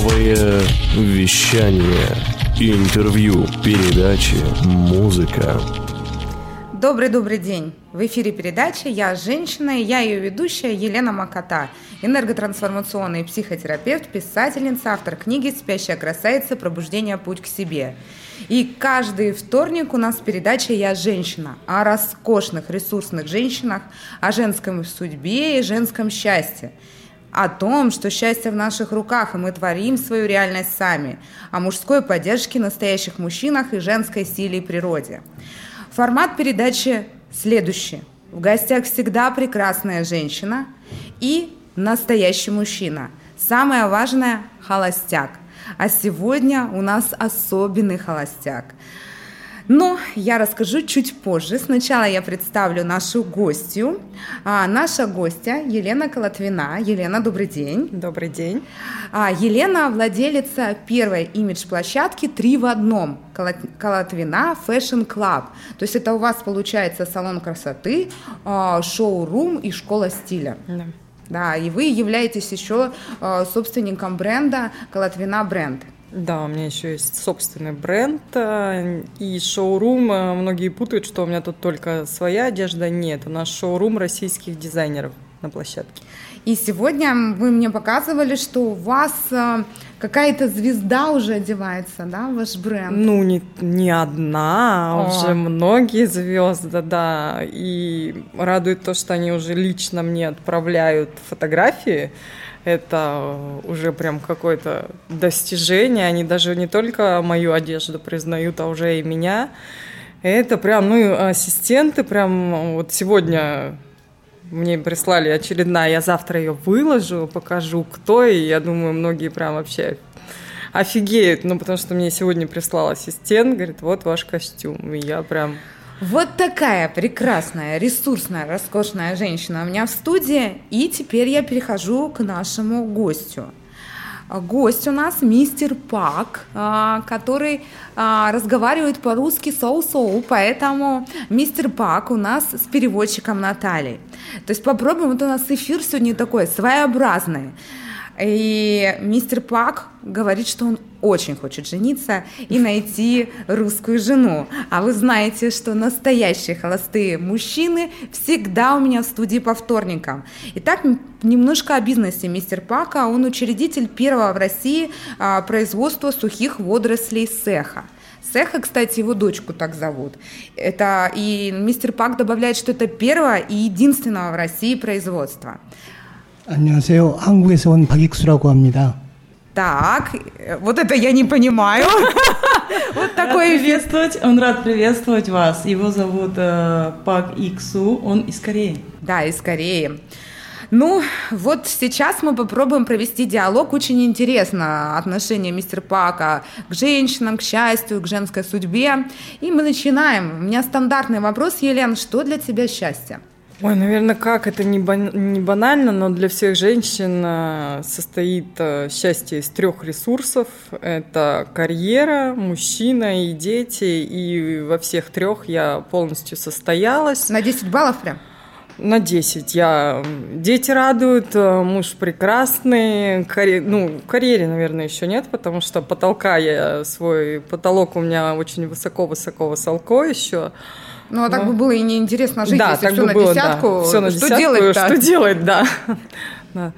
Новое вещание. Интервью, передачи, музыка. Добрый-добрый день. В эфире передача «Я женщина» и я ее ведущая Елена Макота, энерготрансформационный психотерапевт, писательница, автор книги «Спящая красавица. Пробуждение. Путь к себе». И каждый вторник у нас передача «Я женщина» о роскошных, ресурсных женщинах, о женском судьбе и женском счастье о том, что счастье в наших руках, и мы творим свою реальность сами, о мужской поддержке настоящих мужчинах и женской силе и природе. Формат передачи следующий. В гостях всегда прекрасная женщина и настоящий мужчина. Самое важное – холостяк. А сегодня у нас особенный холостяк – но я расскажу чуть позже. Сначала я представлю нашу гостью. А, наша гостья Елена Колотвина. Елена, добрый день. Добрый день. А, Елена владелица первой имидж-площадки «Три в одном» Колотвина Fashion Club. То есть это у вас получается салон красоты, а, шоу-рум и школа стиля. Да. Да, и вы являетесь еще а, собственником бренда Колотвина бренд. Да, у меня еще есть собственный бренд э, и шоурум. Э, многие путают, что у меня тут только своя одежда. Нет, у нас шоурум российских дизайнеров на площадке. И сегодня вы мне показывали, что у вас э, какая-то звезда уже одевается, да, ваш бренд? Ну, не, не одна, а О. уже многие звезды, да. И радует то, что они уже лично мне отправляют фотографии это уже прям какое-то достижение. Они даже не только мою одежду признают, а уже и меня. Это прям, ну, ассистенты прям вот сегодня мне прислали очередная, я завтра ее выложу, покажу, кто, и я думаю, многие прям вообще офигеют, ну, потому что мне сегодня прислал ассистент, говорит, вот ваш костюм, и я прям... Вот такая прекрасная, ресурсная, роскошная женщина у меня в студии. И теперь я перехожу к нашему гостю. Гость у нас мистер Пак, а, который а, разговаривает по-русски соу-соу, поэтому мистер Пак у нас с переводчиком Натальей. То есть попробуем, вот у нас эфир сегодня такой своеобразный. И мистер Пак говорит, что он очень хочет жениться и найти русскую жену. А вы знаете, что настоящие холостые мужчины всегда у меня в студии по вторникам. Итак, немножко о бизнесе мистер Пака. Он учредитель первого в России а, производства сухих водорослей Сеха. Сеха, кстати, его дочку так зовут. Это и мистер Пак добавляет, что это первое и единственное в России производство. 안녕하세요. 한국에서 온 박익수라고 합니다. Так, вот это я не понимаю. Вот такой приветствовать. Он рад приветствовать вас. Его зовут э, Пак Иксу. Он из Кореи. Да, из Кореи. Ну, вот сейчас мы попробуем провести диалог. Очень интересно отношение мистера Пака к женщинам, к счастью, к женской судьбе. И мы начинаем. У меня стандартный вопрос, Елена. Что для тебя счастье? Ой, наверное, как это не, бан- не банально, но для всех женщин э, состоит э, счастье из трех ресурсов. Это карьера, мужчина и дети. И во всех трех я полностью состоялась. На 10 баллов прям? На 10. Я... Дети радуют, э, муж прекрасный. Карьер... Ну, карьере, наверное, еще нет, потому что потолка я свой... Потолок у меня очень высоко-высоко высоко еще. Ну, а так ну, бы было и неинтересно жить, да, если так все бы на было, десятку. Да. Все на что десятку, делать Что делать, да. да.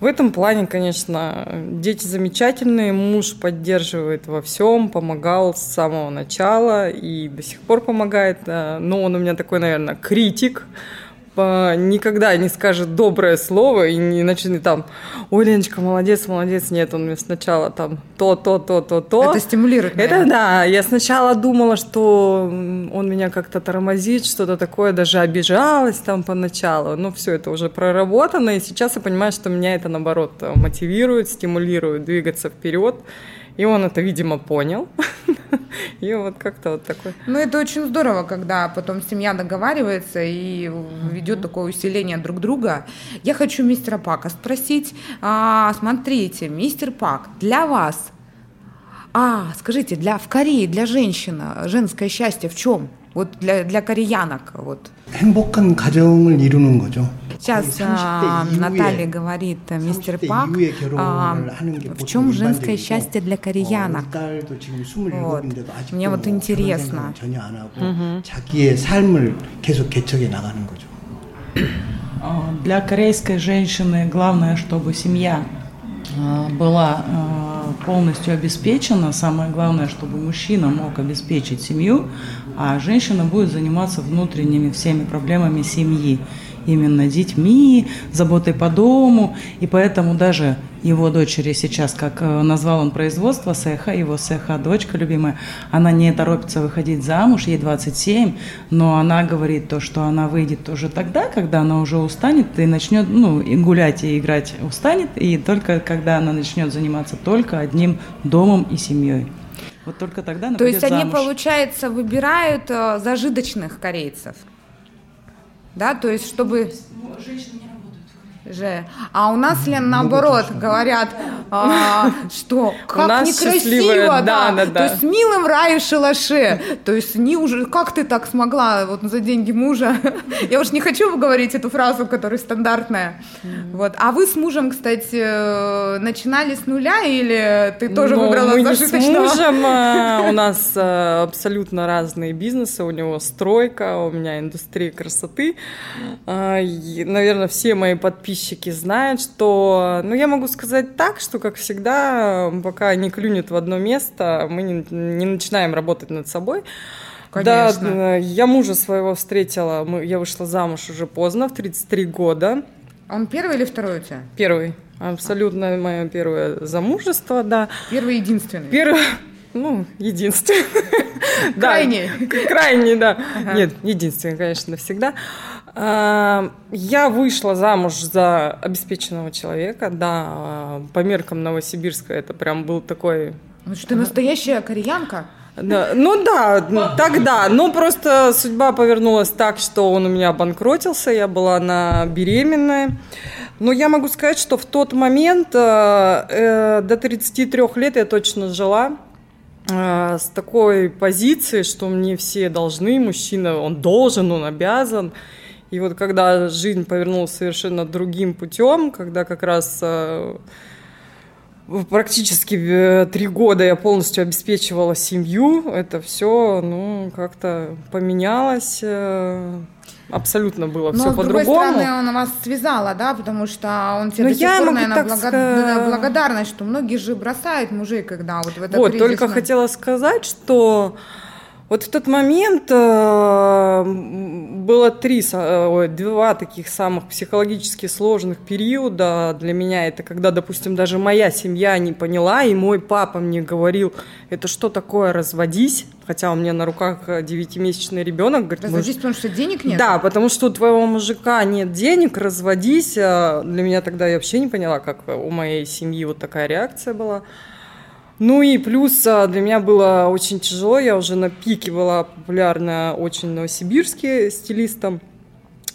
В этом плане, конечно, дети замечательные, муж поддерживает во всем, помогал с самого начала и до сих пор помогает. Но он у меня такой, наверное, критик, никогда не скажет доброе слово и не начнет там, ой, Леночка, молодец, молодец. Нет, он мне сначала там то, то, то, то, то. Это стимулирует. Наверное. Это да. Я сначала думала, что он меня как-то тормозит, что-то такое, даже обижалась там поначалу. Но все это уже проработано, и сейчас я понимаю, что меня это наоборот мотивирует, стимулирует двигаться вперед. И он это, видимо, понял. И вот как-то вот такой. Ну, это очень здорово, когда потом семья договаривается и ведет такое усиление друг друга. Я хочу мистера Пака спросить. А, смотрите, мистер Пак, для вас, а, скажите, для, в Корее для женщины женское счастье в чем? Вот для, для кореянок. Вот. 행복한 가정을 이루는 거죠. Сейчас а, Наталья говорит, мистер Пак, в чем женское счастье для кореянок? Вот. Мне вот интересно. Для корейской женщины главное, чтобы семья э, была э, полностью обеспечена. Самое главное, чтобы мужчина мог обеспечить семью, а женщина будет заниматься внутренними всеми проблемами семьи именно детьми, заботой по дому, и поэтому даже его дочери сейчас, как э, назвал он производство Сеха, его Сеха, дочка любимая, она не торопится выходить замуж, ей 27, но она говорит то, что она выйдет уже тогда, когда она уже устанет и начнет, ну, и гулять и играть устанет, и только когда она начнет заниматься только одним домом и семьей. Вот только тогда она То есть замуж. они, получается, выбирают э, зажиточных корейцев? Да, то есть чтобы... Же. А у нас, Лен, наоборот, говорят, а, что как некрасиво, да, да, да, то есть милым раю шалаше, то есть не уже, как ты так смогла вот за деньги мужа, я уж не хочу говорить эту фразу, которая стандартная, вот, а вы с мужем, кстати, начинали с нуля или ты тоже Но выбрала мы зажиточного? Не с мужем, а, у нас а, абсолютно разные бизнесы, у него стройка, у меня индустрия красоты, а, наверное, все мои подписчики подписчики знают, что, ну, я могу сказать так, что, как всегда, пока не клюнет в одно место, мы не, не начинаем работать над собой. Конечно. Да, я мужа своего встретила, мы, я вышла замуж уже поздно, в 33 года. Он первый или второй у тебя? Первый. Абсолютно мое первое замужество, да. Первый единственный. Первый, ну, единственный. Крайний. Крайний, да. Нет, единственный, конечно, навсегда. А, я вышла замуж за обеспеченного человека, да, а, по меркам Новосибирска это прям был такой... Ну что, ты настоящая кореянка? Да, ну да, тогда, но просто судьба повернулась так, что он у меня обанкротился, я была на беременная. Но я могу сказать, что в тот момент э, э до 33 лет я точно жила э, с такой позицией, что мне все должны, мужчина, он должен, он обязан. И вот когда жизнь повернулась совершенно другим путем, когда как раз э, практически э, три года я полностью обеспечивала семью, это все, ну, как-то поменялось. Э, абсолютно было все по-другому. Но, с другой стороны, он вас связала, да, потому что он тебе Но до сих пор, наверное, так благо... сказать... благодарность, что многие же бросают мужей, когда вот в это Вот, кризисное... только хотела сказать, что вот в тот момент э, было три, э, два таких самых психологически сложных периода для меня. Это когда, допустим, даже моя семья не поняла, и мой папа мне говорил, это что такое разводись, хотя у меня на руках девятимесячный ребенок. Говорит, разводись, потому что денег нет? Да, потому что у твоего мужика нет денег, разводись. Для меня тогда я вообще не поняла, как у моей семьи вот такая реакция была. Ну и плюс а, для меня было очень тяжело, я уже на пике была популярна очень в Новосибирске стилистом.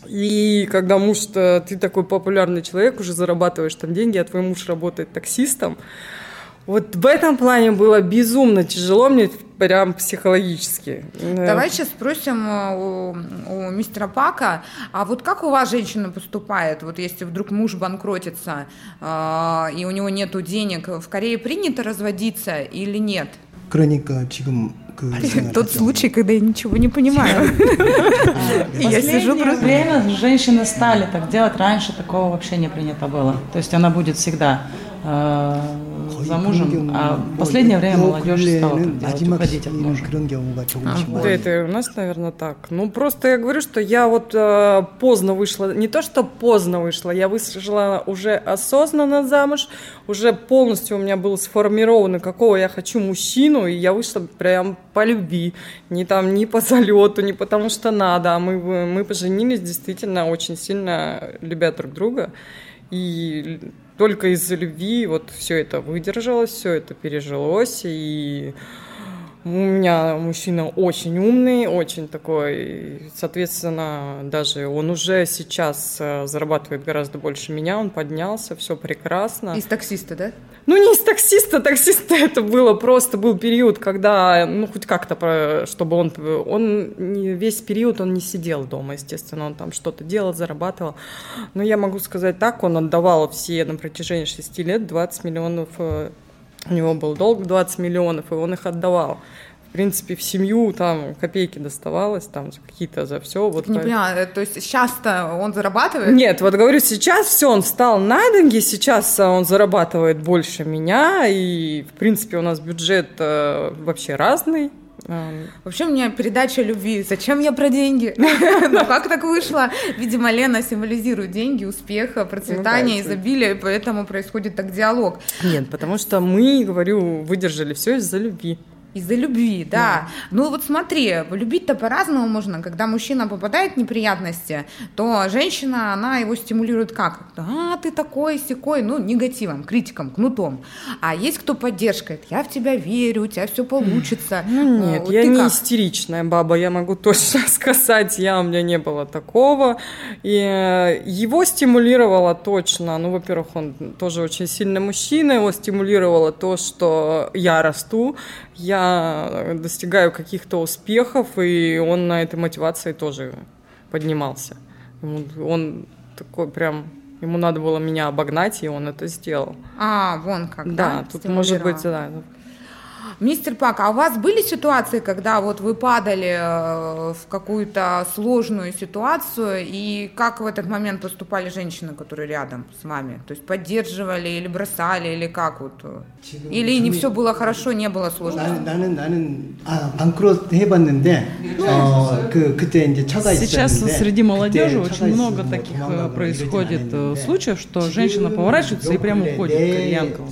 И когда муж, ты такой популярный человек, уже зарабатываешь там деньги, а твой муж работает таксистом, вот в этом плане было безумно тяжело мне прям психологически. Давай сейчас спросим э, у, у мистера Пака, а вот как у вас женщина поступает, вот если вдруг муж банкротится э, и у него нету денег, в Корее принято разводиться или нет? 그러니까 지금 тот случай, когда я ничего не понимаю. Я сижу просто... время женщины стали так делать, раньше такого вообще не принято было. То есть она будет всегда замужем, а в последнее время молодежь стала так делать, уходить от мужа. А, да, это у нас, наверное, так. Ну, просто я говорю, что я вот э, поздно вышла, не то, что поздно вышла, я вышла уже осознанно замуж, уже полностью у меня был сформировано, какого я хочу мужчину, и я вышла прям по любви, не там, не по залету, не потому что надо, а мы, мы поженились действительно очень сильно любя друг друга, и только из-за любви вот все это выдержалось, все это пережилось, и у меня мужчина очень умный, очень такой, соответственно, даже он уже сейчас э, зарабатывает гораздо больше меня, он поднялся, все прекрасно. Из таксиста, да? Ну, не из таксиста, таксиста это было просто, был период, когда, ну, хоть как-то, чтобы он, он весь период он не сидел дома, естественно, он там что-то делал, зарабатывал. Но я могу сказать так, он отдавал все на протяжении 6 лет 20 миллионов, э, у него был долг 20 миллионов, и он их отдавал в принципе, в семью там копейки доставалось, там какие-то за все. Вот не понимаю, э, то есть сейчас-то он зарабатывает? Нет, вот говорю, сейчас все, он встал на ноги, сейчас э, он зарабатывает больше меня, и, в принципе, у нас бюджет э, вообще разный. Вообще у меня передача любви. Зачем я про деньги? Ну как так вышло? Видимо, Лена символизирует деньги, успеха, ну изобилия, и поэтому происходит так диалог. Нет, потому что мы, говорю, выдержали все из-за любви. Из-за любви, да. да. Ну вот смотри, любить-то по-разному можно. Когда мужчина попадает в неприятности, то женщина, она его стимулирует как? А, ты такой, секой, ну, негативом, критиком, кнутом. А есть кто поддерживает, я в тебя верю, у тебя все получится. Ну нет, вот я не как? истеричная баба, я могу точно сказать, я, у меня не было такого. И э, его стимулировало точно, ну, во-первых, он тоже очень сильный мужчина, его стимулировало то, что я расту, я достигаю каких-то успехов, и он на этой мотивации тоже поднимался. Ему, он такой прям ему надо было меня обогнать, и он это сделал. А, вон как. Да, да? тут может быть, да. Мистер Пак, а у вас были ситуации, когда вот вы падали э, в какую-то сложную ситуацию, и как в этот момент поступали женщины, которые рядом с вами? То есть поддерживали или бросали, или как вот? Или не все было хорошо, не было сложно? Ну, сейчас среди молодежи очень много таких э, происходит э, случаев, что женщина поворачивается и прямо уходит к Янкову.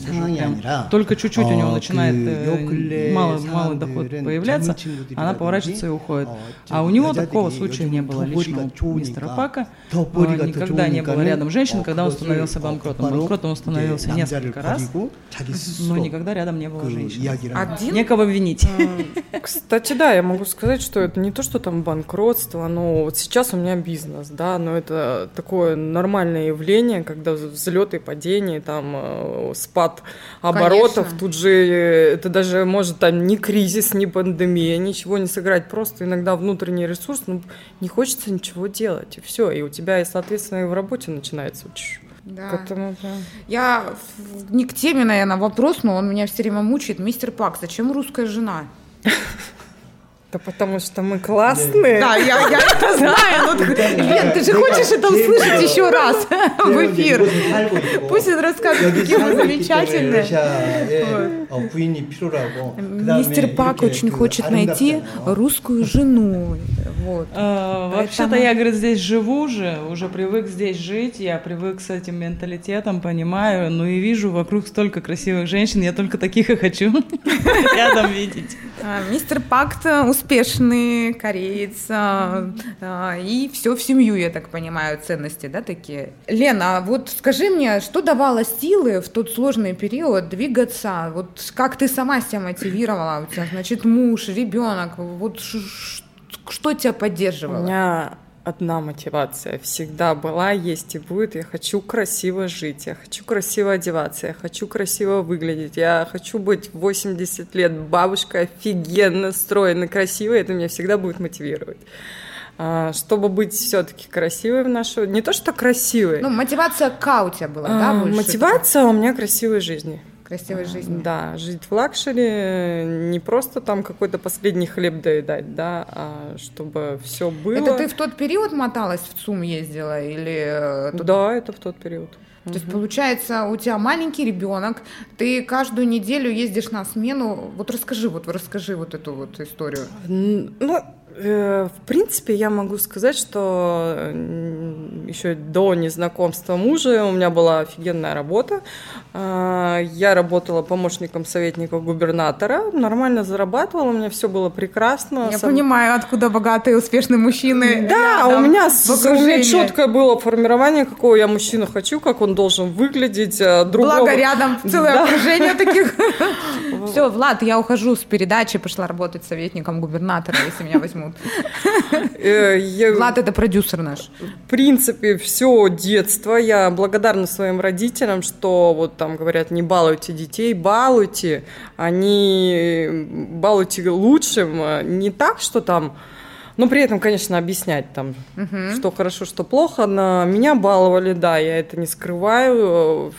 Только чуть-чуть у него начинает мало, малый доход появляться, она поворачивается и уходит. А у него такого случая не было лично у мистера Пака. Никогда не было рядом женщин, когда он становился банкротом. Банкротом он становился несколько раз, но никогда рядом не было женщин. Один? Некого винить. Кстати, да, я могу сказать, что это не то, что там банкротство, но вот сейчас у меня бизнес, да, но это такое нормальное явление, когда взлеты и падения, там э, спад оборотов, Конечно. тут же э, это даже может там ни кризис, ни пандемия, ничего не сыграть, просто иногда внутренний ресурс, ну, не хочется ничего делать, и все, и у тебя, и, соответственно, и в работе начинается. Да. К этому, да. Я не к теме, наверное, вопрос, но он меня все время мучает. Мистер Пак, зачем русская жена? Да потому что мы классные. Да, я, я это знаю. Ну, Лен, ты же хочешь это услышать еще раз в эфир. Пусть он расскажет, какие мы замечательные. Мистер Пак очень хочет найти русскую жену. Вот. А, вообще-то я, говорит, здесь живу уже, уже привык здесь жить, я привык с этим менталитетом, понимаю, ну и вижу вокруг столько красивых женщин, я только таких и хочу рядом видеть. А, мистер Пакт успешный кореец, а, а, и все в семью, я так понимаю, ценности, да, такие. Лена, вот скажи мне, что давало силы в тот сложный период двигаться? Вот как ты сама себя мотивировала? У тебя, значит, муж, ребенок, вот что тебя поддерживало? У меня одна мотивация всегда была, есть и будет. Я хочу красиво жить, я хочу красиво одеваться, я хочу красиво выглядеть, я хочу быть 80 лет бабушкой офигенно стройной, красивой. Это меня всегда будет мотивировать а, чтобы быть все-таки красивой в нашу... Не то, что красивой. Ну, мотивация К у тебя была, да, больше? Мотивация у меня красивой жизни красивой жизни. Да, жить в luxury, не просто там какой-то последний хлеб доедать, да, а чтобы все было. Это ты в тот период моталась, в ЦУМ ездила или... Э, да, это в тот период. То угу. есть, получается, у тебя маленький ребенок, ты каждую неделю ездишь на смену. Вот расскажи, вот расскажи вот эту вот историю. Ну, в принципе, я могу сказать, что еще до незнакомства мужа у меня была офигенная работа. А, я работала помощником советника губернатора, нормально зарабатывала, у меня все было прекрасно. Я Сам... понимаю, откуда богатые, успешные мужчины. Да, у меня, у меня четкое было формирование, какого я мужчину хочу, как он должен выглядеть. А, другого... Благо рядом целое да. окружение таких. Все, Влад, я ухожу с передачи, пошла работать советником губернатора, если меня возьмут. Э, Влад это продюсер наш. В принципе, все детство. Я благодарна своим родителям, что вот там говорят, не балуйте детей, балуйте. Они балуйте лучшим. Не так, что там но при этом, конечно, объяснять там, угу. что хорошо, что плохо. На меня баловали, да, я это не скрываю.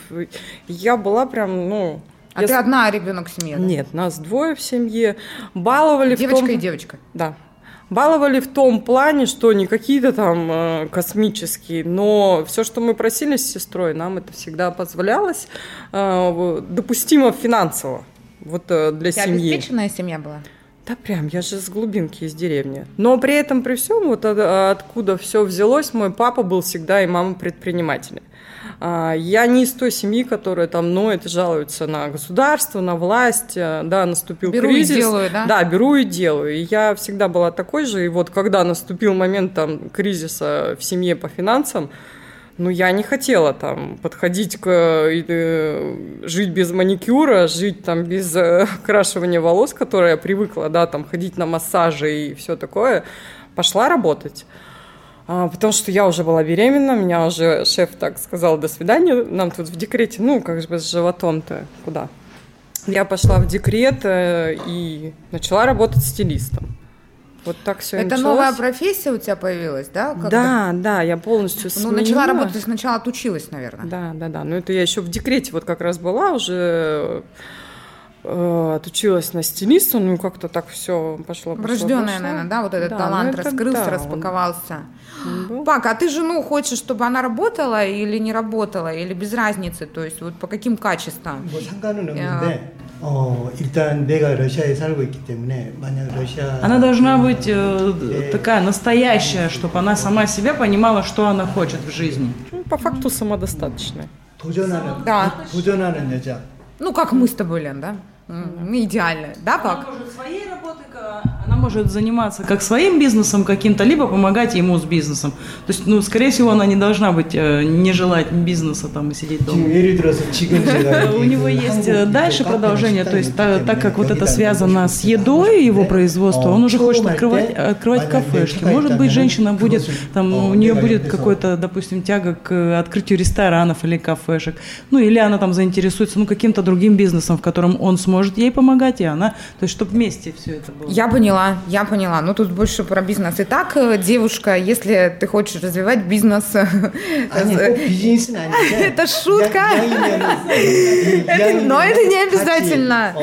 Я была прям, ну... А я... ты одна ребенок в семье? Да? Нет, нас двое в семье. Баловали Девочка в том... и девочка? Да. Баловали в том плане, что не какие-то там э, космические, но все, что мы просили с сестрой, нам это всегда позволялось, э, допустимо финансово. Вот э, для Ты семьи. обеспеченная семья была? Да прям, я же с глубинки из деревни. Но при этом, при всем, вот откуда все взялось, мой папа был всегда и мама предприниматели. А, я не из той семьи, которая там ноет и жалуется на государство, на власть. Э, да, наступил беру кризис. И делаю, да? Да, беру и делаю. И я всегда была такой же. И вот когда наступил момент там кризиса в семье по финансам, ну, я не хотела там подходить к э, жить без маникюра, жить там без э, окрашивания волос, которое я привыкла, да, там ходить на массажи и все такое. Пошла работать. А, потому что я уже была беременна, меня уже шеф так сказал, до свидания, нам тут в декрете, ну, как бы с животом-то куда. Я пошла в декрет э, и начала работать стилистом. Вот так все Это началось. новая профессия у тебя появилась, да? Когда? Да, да, я полностью Ну, начала работать, сначала отучилась, наверное. Да, да, да. Но это я еще в декрете вот как раз была, уже Э, отучилась на стилиста, ну как-то так все пошло. пошло Врожденная, наверное, да, вот этот да, талант ну, это, раскрылся, да, распаковался. Он... Пак, а ты жену хочешь, чтобы она работала или не работала, или без разницы, то есть вот по каким качествам? Э, она должна быть э, такая настоящая, чтобы она сама себя понимала, что она хочет в жизни. Ну, по факту самодостаточная. Да. Ну, как мы с тобой, Лен, да? Мы идеально, да, Пак? может своей работой, она может заниматься как своим бизнесом каким-то, либо помогать ему с бизнесом. То есть, ну, скорее всего, она не должна быть, э, не желать бизнеса там и сидеть дома. У него есть э, дальше продолжение, то есть э, так как вот это связано с едой, его производство, он уже хочет открывать, открывать кафешки. Может быть, женщина будет, там, у нее будет какой-то, допустим, тяга к открытию ресторанов или кафешек. Ну, или она там заинтересуется, ну, каким-то другим бизнесом, в котором он сможет ей помогать, и она, то есть, чтобы вместе все это было. Я бы не поняла, я поняла. Ну, тут больше про бизнес. Итак, э, девушка, если ты хочешь развивать бизнес... Э, э, это шутка. Но это не обязательно.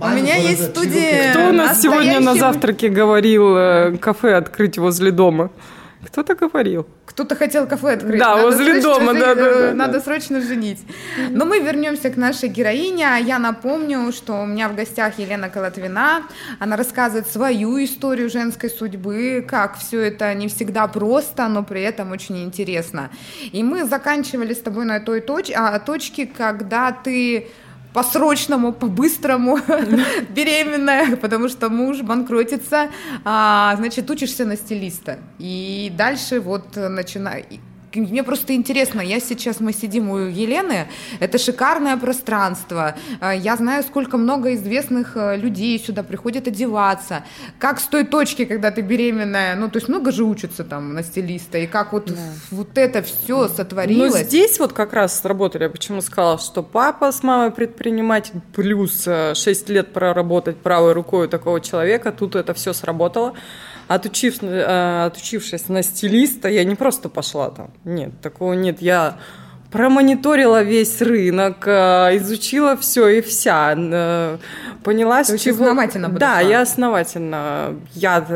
У меня есть студия... Кто у нас сегодня на завтраке говорил кафе открыть возле дома? Кто-то говорил. Кто-то хотел кафе открыть. Да, Надо возле дома, жи- да, да, э, да, Надо да. срочно женить. Но мы вернемся к нашей героине. А Я напомню, что у меня в гостях Елена Колотвина. Она рассказывает свою историю женской судьбы, как все это не всегда просто, но при этом очень интересно. И мы заканчивали с тобой на той точ- а, точке, когда ты по-срочному, по-быстрому беременная, потому что муж банкротится, а, значит, учишься на стилиста. И дальше вот начинаю... Мне просто интересно, я сейчас, мы сидим у Елены, это шикарное пространство, А, я знаю, сколько много известных э, людей сюда приходят одеваться, как с той точки, когда ты беременная, ну, то есть много же учатся там на стилиста, и как вот, вот это все Но сотворилось. Ну, здесь вот как раз сработали, я почему сказала, что папа с мамой предприниматель, плюс э, 6 лет проработать правой рукой у такого человека, тут это все сработало. Отучив, э, отучившись на стилиста, я не просто пошла там, нет, такого нет, я промониторила весь рынок, э, изучила все и вся, э, поняла, То с чего... основательно Да, подошла. я основательно, я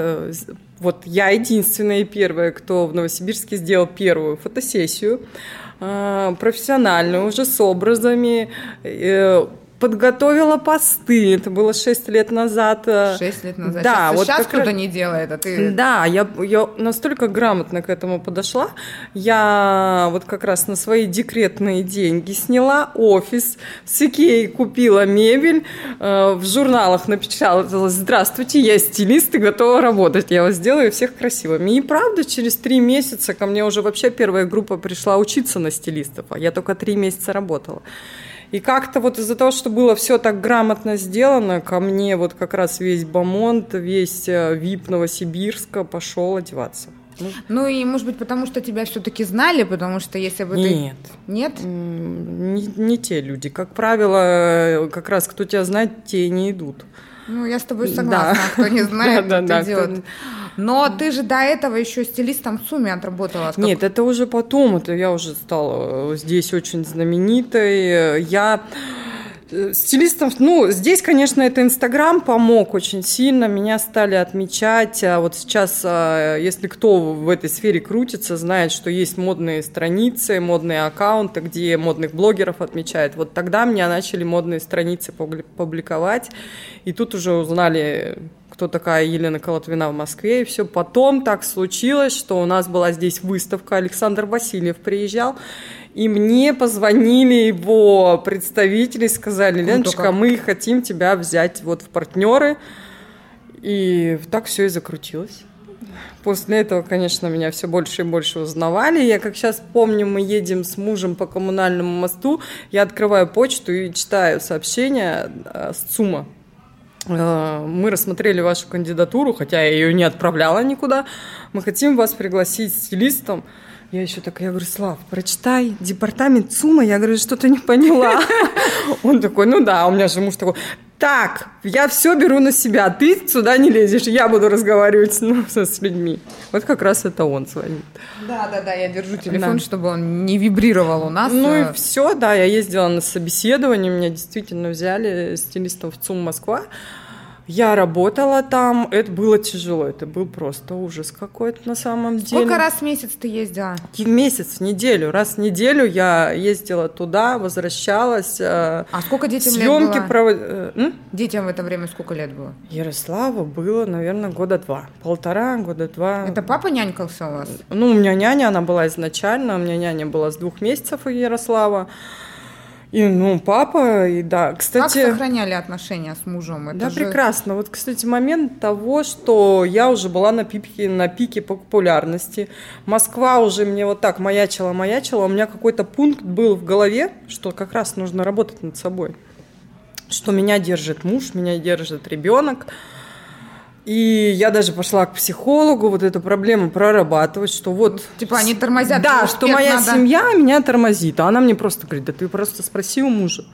вот я единственная и первая, кто в Новосибирске сделал первую фотосессию профессиональную, уже с образами, подготовила посты, это было 6 лет назад. э, Шесть лет назад. Да, сейчас вот сейчас кто-то раз- не делает, а ты... да, я, я настолько грамотно к этому подошла. Я вот как раз на свои декретные деньги сняла офис, с Икеи купила мебель, э, в журналах напечатала «Здравствуйте, я стилист и готова работать, я вас сделаю всех красивыми». И правда, через три месяца ко мне уже вообще первая группа пришла учиться на стилистов, а я только три месяца работала. И как-то вот из-за того, что было все так грамотно сделано, ко мне вот как раз весь Бамонт, весь э, ВИП Новосибирска пошел одеваться. Ну, ну и, может быть, потому что тебя все-таки знали, потому что если бы Нет. ты... Нет. Не, не те люди. Как правило, как раз кто тебя знает, те не идут. Ну, я с тобой согласна. Да. Кто не знает, тот идет. Но ты же до этого еще стилистом в СУМе отработала. Нет, это уже потом. Это я уже стала здесь очень знаменитой. Я Э, стилистов, ну, здесь, конечно, это Инстаграм помог очень сильно, меня стали отмечать, а вот сейчас, а, если кто в этой сфере крутится, знает, что есть модные страницы, модные аккаунты, где модных блогеров отмечают, вот тогда меня начали модные страницы публиковать, и тут уже узнали кто такая Елена Колотвина в Москве, и все. Потом так случилось, что у нас была здесь выставка, Александр Васильев приезжал, и мне позвонили его представители, сказали, Леночка, мы хотим тебя взять вот в партнеры. И так все и закрутилось. После этого, конечно, меня все больше и больше узнавали. Я, как сейчас помню, мы едем с мужем по коммунальному мосту, я открываю почту и читаю сообщение э, с ЦУМа. Э, мы рассмотрели вашу кандидатуру, хотя я ее не отправляла никуда. Мы хотим вас пригласить стилистом. Я еще такая, я говорю, Слав, прочитай департамент ЦУМа. Я говорю, что-то не поняла. Он такой, ну да, у меня же муж такой, так, я все беру на себя, ты сюда не лезешь, я буду разговаривать ну, с людьми. Вот как раз это он звонит. Да, да, да, я держу телефон, да. чтобы он не вибрировал у нас. Ну и все, да, я ездила на собеседование, меня действительно взяли стилистом в ЦУМ Москва. Я работала там, это было тяжело, это был просто ужас какой-то на самом деле. Сколько раз в месяц ты ездила? Месяц, неделю. Раз в неделю я ездила туда, возвращалась. Э, а сколько детям съемки лет было? Провод... Э, детям в это время сколько лет было? Ярославу было, наверное, года два. Полтора, года два. Это папа нянькался у вас? Ну, у меня няня, она была изначально, у меня няня была с двух месяцев у Ярослава. И, ну, папа, и да, кстати... Как сохраняли отношения с мужем? Это да, же... прекрасно. Вот, кстати, момент того, что я уже была на пике, на пике популярности. Москва уже мне вот так маячила, маячила. У меня какой-то пункт был в голове, что как раз нужно работать над собой. Что меня держит муж, меня держит ребенок. И я даже пошла к психологу вот эту проблему прорабатывать, что вот... Типа они тормозят. Да, что моя надо... семья меня тормозит. А она мне просто говорит, да ты просто спроси у мужа.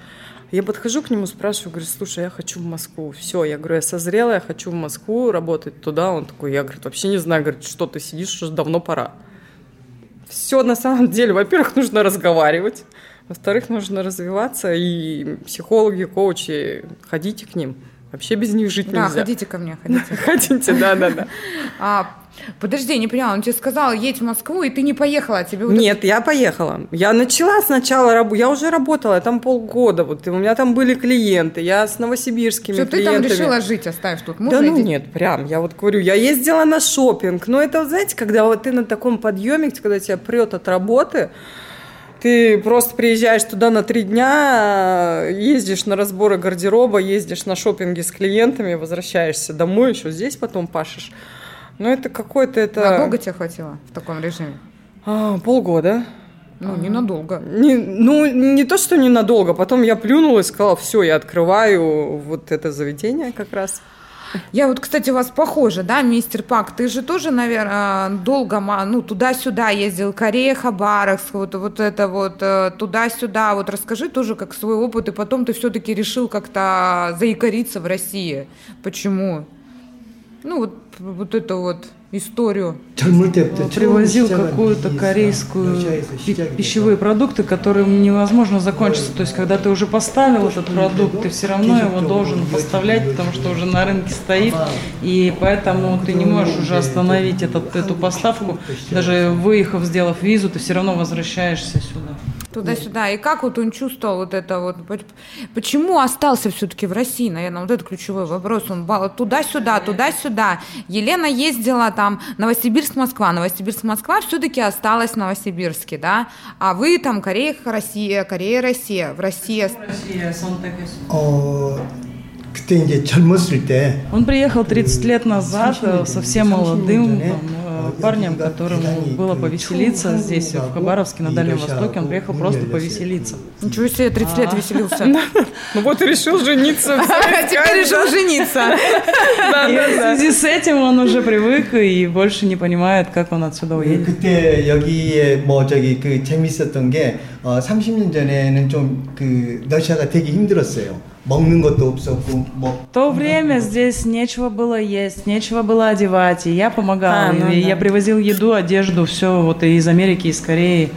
Я подхожу к нему, спрашиваю, говорю, слушай, я хочу в Москву. Все, я говорю, я созрела, я хочу в Москву работать туда. Он такой, я, говорю, вообще не знаю, говорит, что ты сидишь, уже давно пора. Все на самом деле, во-первых, нужно разговаривать. Во-вторых, нужно развиваться, и психологи, коучи, ходите к ним. Вообще без них жить да, нельзя. Да, ходите ко мне, ходите. Ходите, да, да, да. А, подожди, не поняла, он тебе сказал, едь в Москву, и ты не поехала, а тебе... Вот Нет, это... я поехала. Я начала сначала, раб... я уже работала, я там полгода, вот, у меня там были клиенты, я с новосибирскими Все, клиентами. ты там решила жить, оставишь тут мужа? Да ну нет, прям, я вот говорю, я ездила на шопинг, но это, знаете, когда вот ты на таком подъеме, когда тебя прет от работы, ты просто приезжаешь туда на три дня, ездишь на разборы гардероба, ездишь на шопинги с клиентами, возвращаешься домой, еще здесь потом пашешь. Ну, это какой-то это... Надолго тебе хватило в таком режиме? А, полгода. Ну, ненадолго. Не, ну, не то, что ненадолго. Потом я плюнула и сказала, все, я открываю вот это заведение как раз. Я вот, кстати, у вас похоже, да, мистер Пак? Ты же тоже, наверное, долго, ну, туда-сюда ездил, Корея, Хабаровск, вот, вот это вот, э, туда-сюда. Вот расскажи тоже как свой опыт, и потом ты все-таки решил как-то заикариться в России. Почему? Ну, вот, вот это вот историю. Привозил какую-то корейскую пищевые продукты, которые невозможно закончиться. То есть, когда ты уже поставил этот продукт, ты все равно его должен поставлять, потому что уже на рынке стоит, и поэтому ты не можешь уже остановить этот, эту поставку. Даже выехав, сделав визу, ты все равно возвращаешься сюда туда-сюда. И как вот он чувствовал вот это вот, почему остался все-таки в России, наверное, вот это ключевой вопрос. Он туда-сюда, туда-сюда. Елена ездила там Новосибирск-Москва, Новосибирск-Москва все-таки осталась в Новосибирске, да? А вы там Корея, Россия, Корея, Россия, в России. Россия, 그때 이제 젊었을 때 Он приехал 30 лет назад, совсем молодым, там, парнем, которому было повеселиться здесь, в Хабаровске, на Дальнем Востоке. Он приехал просто повеселиться. Ничего себе, 30 лет веселился. Ну вот и решил жениться. Теперь решил жениться. И в связи с этим он уже привык и больше не понимает, как он отсюда уедет. 그때 여기에 뭐 저기 그 재밌었던 게 어, 30년 전에는 좀 그 러시아가 되게 힘들었어요. 먹는 것도 없었고 뭐 В то время здесь нечего было есть, нечего было одевать, и я помогал. А, ну и да. Я привозил еду, одежду, все вот из Америки, из Кореи.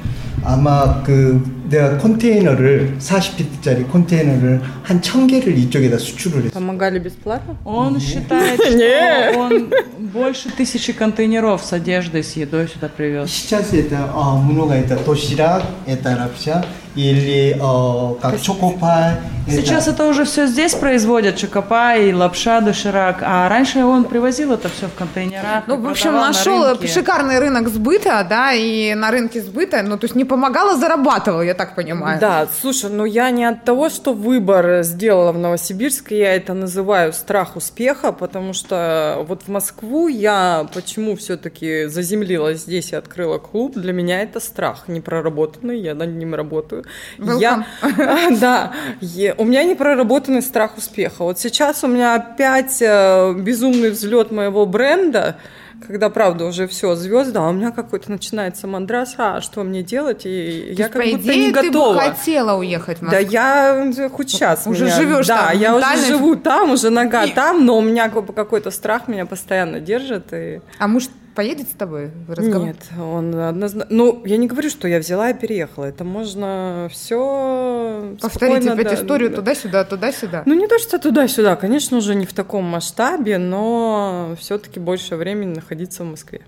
아마 그 내가 컨테이너를 40피트짜리 컨테이너를 한 천 개를 이쪽에다 수출을 했어요. Помогали бесплатно? Он считает, Не. что он больше тысячи контейнеров с одеждой, с едой сюда привез. 시차스에다 어, 문어가 있다 도시락에다 랍샤 일리 어각 초코파이 Сейчас это уже все здесь производят, чокопай, лапша, доширак, а раньше он привозил это все в контейнерах. Ну, и в общем, продавал на нашел рынке. шикарный рынок сбыта, да, и на рынке сбыта, ну, то есть не помогал, а зарабатывал, я так понимаю. Да, слушай, ну я не от того, что выбор сделала в Новосибирске, я это называю страх успеха, потому что вот в Москву я почему все-таки заземлилась здесь и открыла клуб, для меня это страх непроработанный, я над ним работаю. Я, да, е- у меня не проработанный страх успеха. Вот сейчас у меня опять э, безумный взлет моего бренда, когда, правда, уже все, звезда, а у меня какой-то начинается мандрас, а что мне делать, и То я как будто идее, не ты бы готова. хотела уехать в Да я хоть сейчас Уже меня- живешь Да, там, я уже ментально- живу там, уже нога там, но у меня какой-то страх меня постоянно держит. И... А муж поедет с тобой в разговор? Нет, он однозначно... Ну, я не говорю, что я взяла и переехала. Это можно все Повторить опять историю туда-сюда, туда-сюда. Ну, не то, что туда-сюда. Конечно, уже не в таком масштабе, но все-таки больше времени находиться в Москве.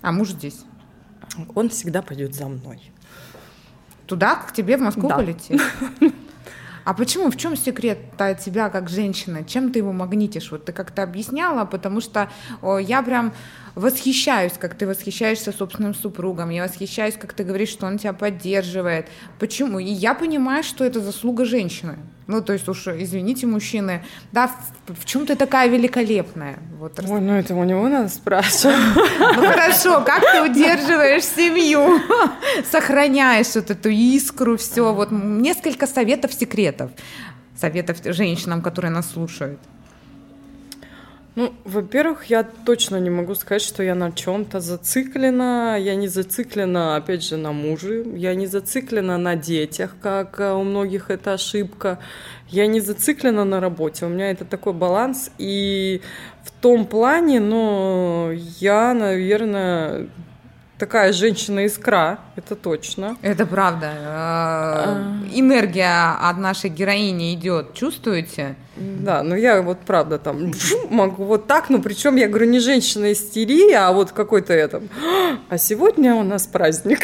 А муж здесь. Он всегда пойдет за мной. Туда, к тебе в Москву Да. полететь? А почему? В чем секрет тебя как женщины? Чем ты его магнитишь? Вот ты как-то объясняла, потому что о, я прям восхищаюсь, как ты восхищаешься собственным супругом. Я восхищаюсь, как ты говоришь, что он тебя поддерживает. Почему? И я понимаю, что это заслуга женщины. Ну, то есть уж, извините, мужчины, да, в, в чем ты такая великолепная? Вот, Ой, ну это у него надо спрашивать. ну хорошо, как ты удерживаешь семью, сохраняешь вот эту искру, все. Вот несколько советов, секретов, советов женщинам, которые нас слушают. Ну, во-первых, я точно не могу сказать, что я на чем-то зациклена. Я не зациклена, опять же, на муже. Я не зациклена на детях, как э, у многих это ошибка. Я не зациклена на работе. У меня это такой баланс. И в том плане, ну, я, наверное, такая женщина-искра, это точно. Это правда. Э, Энергия от нашей героини идет, чувствуете? Да, ну я вот правда там могу вот так, но причем я говорю не женщина истерия, а вот какой-то это. А сегодня у нас праздник.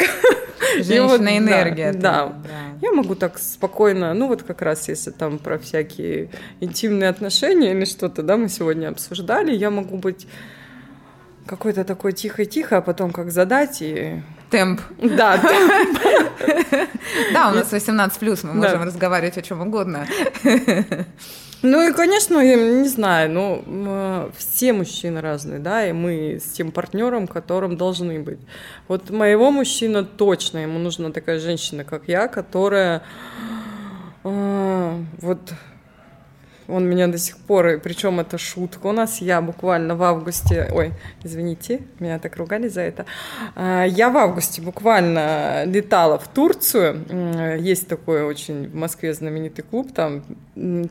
Женщина энергия. Да. Я могу так спокойно, ну вот как раз если там про всякие интимные отношения или что-то, да, мы сегодня обсуждали, я могу быть какой-то такой тихо-тихо, а потом как задать и... Темп. Да, Да, у нас 18 плюс, мы можем разговаривать о чем угодно. Ну и, конечно, я не знаю, ну, м, все мужчины разные, да, и мы с тем партнером, которым должны быть. Вот моего мужчина точно, ему нужна такая женщина, как я, которая а, вот он меня до сих пор, и причем это шутка у нас, я буквально в августе, ой, извините, меня так ругали за это, А, я в августе буквально летала в Турцию, есть такой очень в Москве знаменитый клуб, там м,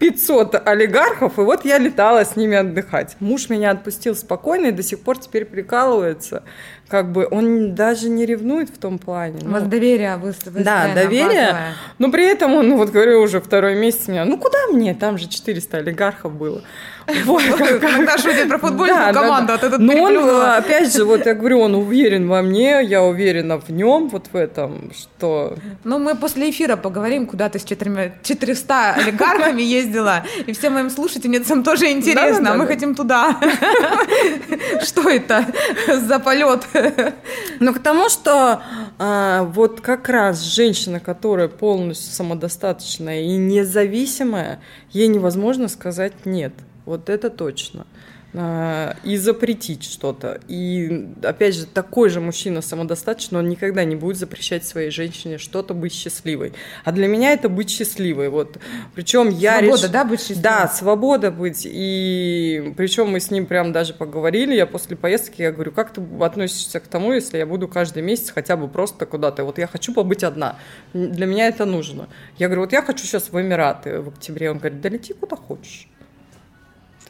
500 олигархов, и вот я летала с ними отдыхать. Муж меня отпустил спокойно и до сих пор теперь прикалывается. Как бы он даже не ревнует в том плане. У ну. вас доверие вы- Да, доверие. базовое. Но при этом он, ну, вот говорю, уже второй месяц меня, ну куда мне, там же 400 олигархов было. Вот, как- Иногда шутят про футбольную Да, да, команду, да. а ты тут Но он, переплюнула. опять же, вот я говорю, он уверен во мне, я уверена в нем, вот в этом, что... Ну, мы после эфира поговорим, куда ты с четырьмя- 400 олигархами ездила, и всем моим слушательницам тоже интересно, Да-да-да. мы хотим туда. Что это за полет? Ну, к тому, что а, вот как раз женщина, которая полностью самодостаточная и независимая, ей невозможно сказать «нет». Вот это точно. А, и запретить что-то. И, опять же, такой же мужчина самодостаточный, он никогда не будет запрещать своей женщине что-то быть счастливой. А для меня это быть счастливой. Вот. Причем я Свобода, реш... да, быть счастливой? Да, свобода быть. И причем мы с ним прям даже поговорили. Я после поездки, я говорю, как ты относишься к тому, если я буду каждый месяц хотя бы просто куда-то. Вот я хочу побыть одна. Для меня это нужно. Я говорю, вот я хочу сейчас в Эмираты в октябре. Он говорит, да лети куда хочешь.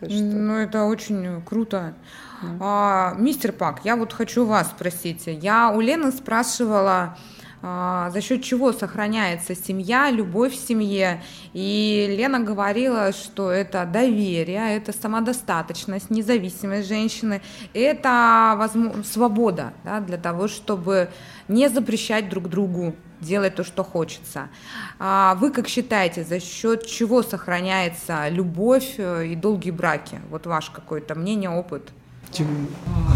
Что... Ну, это очень круто. Mm. А, мистер Пак, я вот хочу вас спросить. Я у Лены спрашивала, а, за счет чего сохраняется семья, любовь в семье. И Лена говорила, что это доверие, это самодостаточность, независимость женщины, это возможно, свобода да, для того, чтобы не запрещать друг другу делать то, что хочется. А вы как считаете, за счет чего сохраняется любовь э, и долгие браки? Вот ваш какое-то мнение, опыт.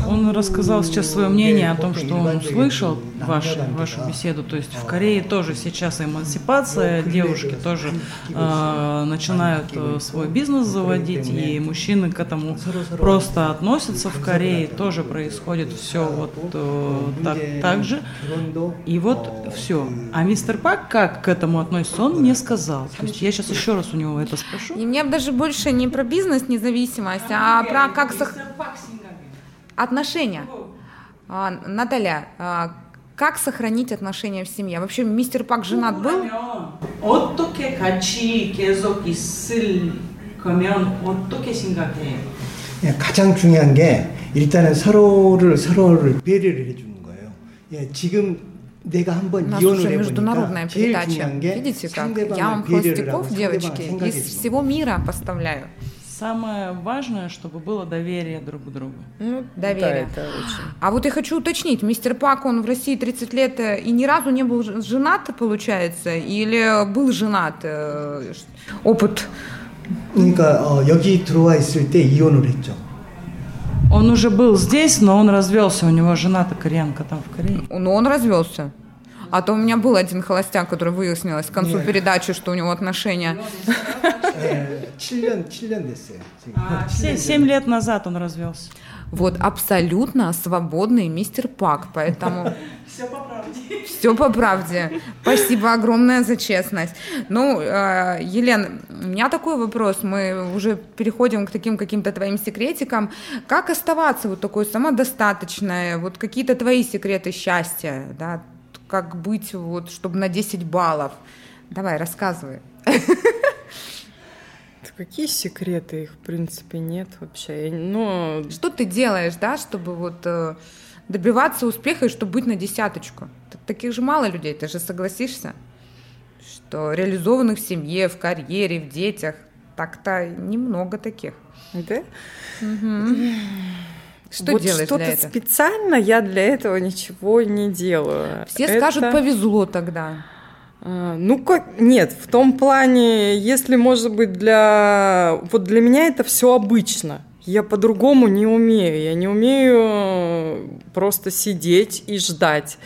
Он рассказал сейчас свое мнение о том, что он услышал ваш, вашу беседу. То есть в Корее тоже сейчас эмансипация, девушки тоже э, начинают э, свой бизнес заводить, и мужчины к этому просто относятся. В Корее тоже происходит все вот э, так, так же. И вот все. А мистер Пак как к этому относится, он не сказал. То есть я сейчас еще раз у него это спрошу. И мне даже больше не про бизнес независимость, а про как... Сох... Отношения. А, Наталья, а, как сохранить отношения в семье? Вообще, мистер Пак женат был? 어떻게 같이 계속 있을 거면 어떻게 생각해요? 가장 중요한 게 일단은 서로를 서로를 배려를 해주는 거예요. 예, 지금 내가 한번 이혼을 해보니까 제일 중요한 게 Видите, как я вам холостяков, девочки, из всего мира поставляю. Самое важное, чтобы было доверие друг к другу. Ну, доверие. Да, это очень. А вот я хочу уточнить, мистер Пак, он в России 30 лет э, и ни разу не был женат, получается, или был женат? Э, опыт? 그러니까 어, 여기 들어와 있을 때 이혼을 했죠. Он уже был здесь, но он развелся, у него жена-то кореянка там в Корее. Но он развелся. А то у меня был один холостяк, который выяснилось к концу Нет. передачи, что у него отношения. Э, член, член а, Семь лет назад он развелся. Вот абсолютно свободный мистер Пак, поэтому... Все по правде. Все по правде. Спасибо огромное за честность. Ну, э, Елен, у меня такой вопрос. Мы уже переходим к таким каким-то твоим секретикам. Как оставаться вот такой самодостаточной? Вот какие-то твои секреты счастья, да, как быть вот, чтобы на 10 баллов? Давай, рассказывай. Какие секреты? Их, в принципе, нет вообще. Я- Ну, Что ты делаешь, да, чтобы вот э, добиваться успеха и чтобы быть на десяточку? Таких же мало людей, ты же согласишься, что реализованных в семье, в карьере, в детях, так-то немного таких. да? Что вот делаешь что-то для этого? специально я для этого ничего не делаю. Все Это- скажут, повезло тогда. А, Ну как нет, в том плане, если может быть для вот для меня это все обычно. Я по-другому не умею. Я не умею э, просто сидеть и ждать.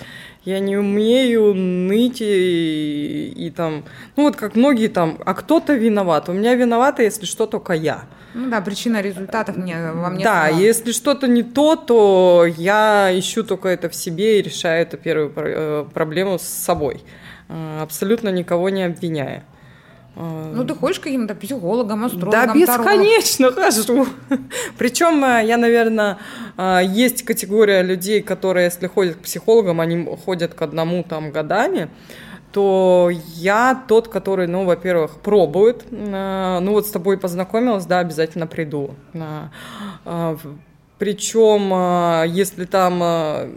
Я не умею ныть и, и там, ну вот как многие там, а кто-то виноват. У меня виновата, если что, только я. Ну да, причина результатов мне, во мне да, сама. если что-то не то, то я ищу только это в себе и решаю эту первую э, проблему с собой, Э, абсолютно никого не обвиняя. Э, Ну ты ходишь к каким-то психологам, астрологам, да, бесконечно хожу. Причем я, наверное, есть категория людей, которые, если ходят к психологам, они ходят к одному там годами, то я тот, который, ну, во-первых, пробует. Э, Ну, вот с тобой познакомилась, да, обязательно приду. Причем, э, если там, э,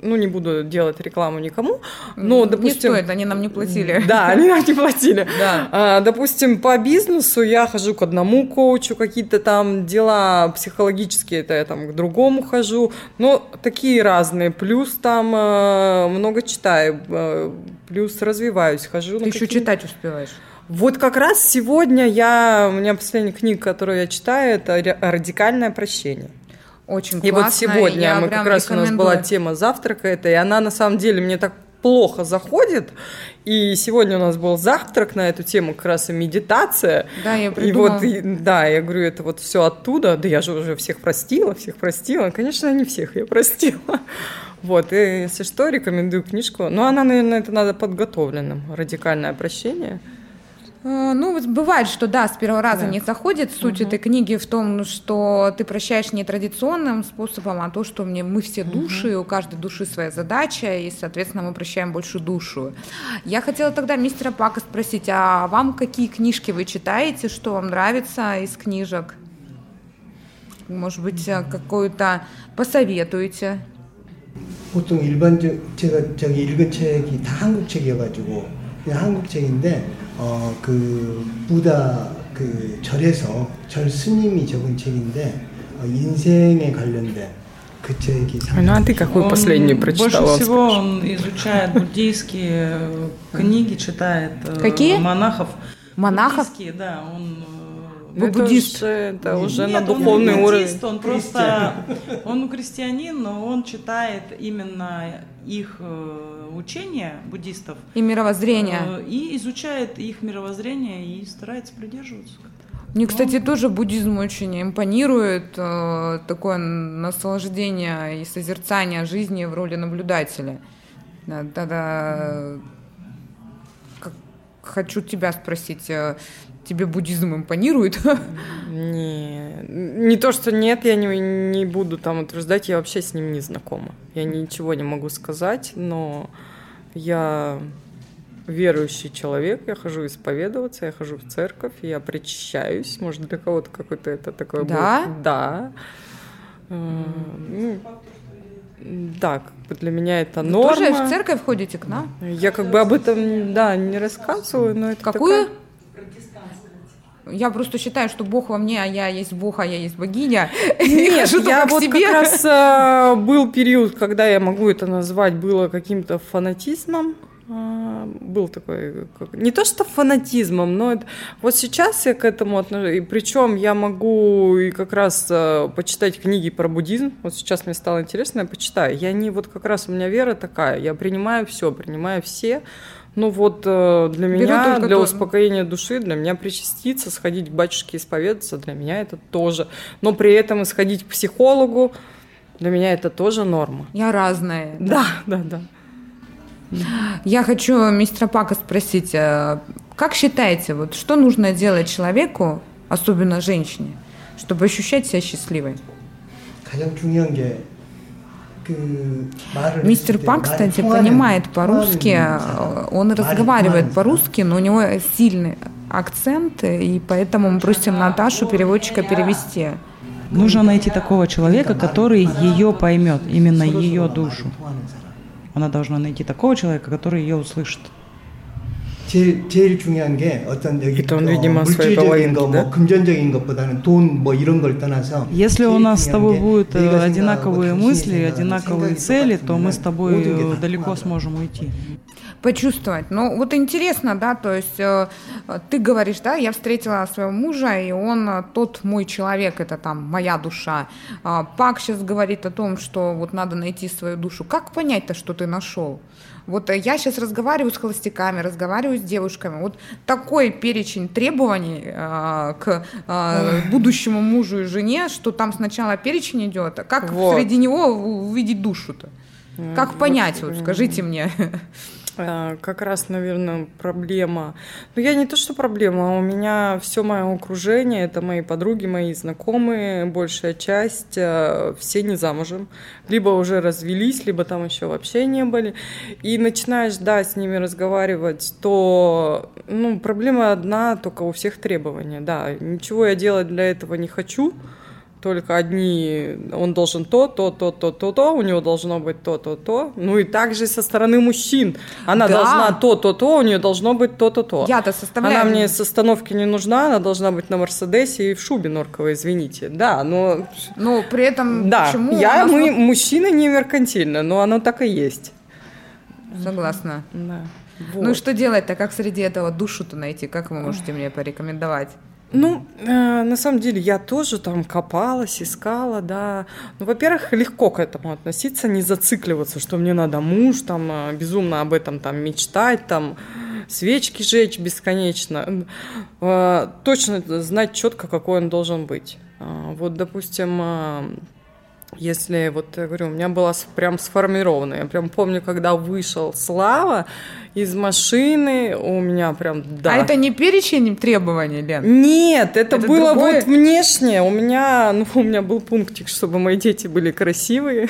ну, не буду делать рекламу никому, но, Не допустим... стоит, они нам не платили. Да, они нам не платили. Да. А, Допустим, по бизнесу я хожу к одному коучу, какие-то там дела психологические, это я там к другому хожу. Но такие разные. Плюс там много читаю, плюс развиваюсь, хожу. Ты еще читать успеваешь. Вот как раз сегодня я, у меня последняя книга, которую я читаю, это «Ра- «Радикальное прощение». Очень И классно. вот сегодня мы как раз у нас была тема завтрака это, и она на самом деле мне так плохо заходит. И сегодня у нас был завтрак на эту тему, как раз и медитация. Да, я придумала. И вот, и, да, я говорю, это вот все оттуда. Да я же уже всех простила, всех простила. Конечно, не всех я простила. Вот, и если что, рекомендую книжку. Но она, наверное, это надо подготовленным. Радикальное прощение. Э, ну, бывает, что да, с первого раза да. не заходит. Суть угу. этой книги в том, что ты прощаешь не традиционным способом, а то, что мне, мы все души, угу. у каждой души своя задача, и, соответственно, мы прощаем больше душу. Я хотела тогда мистера Пака спросить, а вам какие книжки вы читаете, что вам нравится из книжек? Может быть, э, какую-то посоветуете? 보통 일반적 제가 저기 읽은 책이 다 한국 책이어가지고 그냥 한국 책인데 어, 그 부다 그 절에서 절 스님이 적은 책인데 어, 인생에 관련된 그 책이 Ну а ты какую последнюю прочитала? Больше всего он изучает буддийские книги, читает Какие? монахов. Монахов? Буддийские, да, он вы это буддист? Уже, это Нет, уже на духовный он уровень. Буддист, он просто, он крестьянин, но он читает именно их э, учения буддистов. И мировоззрение. Э, и изучает их мировоззрение и старается придерживаться. Мне, кстати, тоже буддизм очень импонирует, э, такое наслаждение и созерцание жизни в роли наблюдателя. Тогда хочу тебя спросить, тебе буддизм импонирует? Не, не то, что нет, я не, не буду там утверждать, я вообще с ним не знакома. Я ничего не могу сказать, но я верующий человек, я хожу исповедоваться, я хожу в церковь, я причащаюсь. Может, для кого-то какой-то это такое да? будет. Да? Э, ну, да, как бы для меня это Вы норма. тоже в церковь ходите к нам? Я как бы об этом, да, не рассказываю, но это Какую? Такая... Я просто считаю, что Бог во мне, а я есть Бог, а я есть богиня. Нет, я вот себе. как раз э, был период, когда я могу это назвать, было каким-то фанатизмом. Э, был такой, как, не то что фанатизмом, но это, вот сейчас я к этому отношусь, и причем я могу и как раз э, почитать книги про буддизм, вот сейчас мне стало интересно, я почитаю, я не, вот как раз у меня вера такая, я принимаю все, принимаю все, ну вот э, для меня, для успокоения души, для меня причаститься, сходить к батюшке исповедаться, для меня это тоже. Но при этом сходить к психологу, для меня это тоже норма. Я разная. Да, да, да. Я хочу мистера Пака спросить, э, как считаете, вот что нужно делать человеку, особенно женщине, чтобы ощущать себя счастливой? Мистер Пак, кстати, понимает по-русски, э, он разговаривает по-русски, но у него сильный акцент, и поэтому мы просим Наташу, переводчика, перевести. Нужно найти такого человека, который ее поймет, именно ее душу Она должна найти такого человека, который ее услышит. 제일 제일 중요한 게 어떤 여기 어, 물질적인 거, 뭐 금전적인 것보다는 돈 뭐 이런 걸 떠나서 Если у нас с тобой будут одинаковые мысли, одинаковые цели, то мы с тобой далеко сможем уйти почувствовать. Ну, вот интересно, да, то есть э, ты говоришь, да, я встретила своего мужа, и он э, тот мой человек, это там моя душа. Э, Пак сейчас говорит о том, что вот надо найти свою душу. Как понять-то, что ты нашел? Вот я сейчас разговариваю с холостяками, разговариваю с девушками. Вот такой перечень требований э, к э, будущему мужу и жене, что там сначала перечень идет, а как вот. среди него увидеть душу-то? Как понять, вот скажите мне. Э, как раз, наверное, проблема. Ну, я не то, что проблема, а у меня все мое окружение, это мои подруги, мои знакомые, большая часть, э, все не замужем. Либо уже развелись, либо там еще вообще не были. И начинаешь, да, с ними разговаривать, то, ну, проблема одна, только у всех требования, да. Ничего я делать для этого не хочу, только одни, он должен то, то, то, то, то, то, у него должно быть то, то, то. Ну и также со стороны мужчин. Она да. должна то, то, то, у нее должно быть то, то, то. Я-то составляю. Она мне с остановки не нужна, она должна быть на Мерседесе и в шубе норковой, извините. Да, но... Ну, при этом да, почему? Я, мы, нас... мужчина не меркантильно, но оно так и есть. Согласна. Да. Вот. Ну и что делать-то? Как среди этого душу-то найти? Как вы можете мне порекомендовать? Ну, э, на самом деле, я тоже там копалась, искала, да. Ну, во-первых, легко к этому относиться, не зацикливаться, что мне надо муж, там, э, безумно об этом там мечтать, там, свечки жечь бесконечно. Э, точно знать четко, какой он должен быть. Э, вот, допустим, э, если, вот я говорю, у меня была прям сформирована. Я прям помню, когда вышел Слава, из машины, у меня прям, да. А это не перечень требований, Лен? Нет, это, это было другое? вот внешне. У меня, ну, у меня был пунктик, чтобы мои дети были красивые.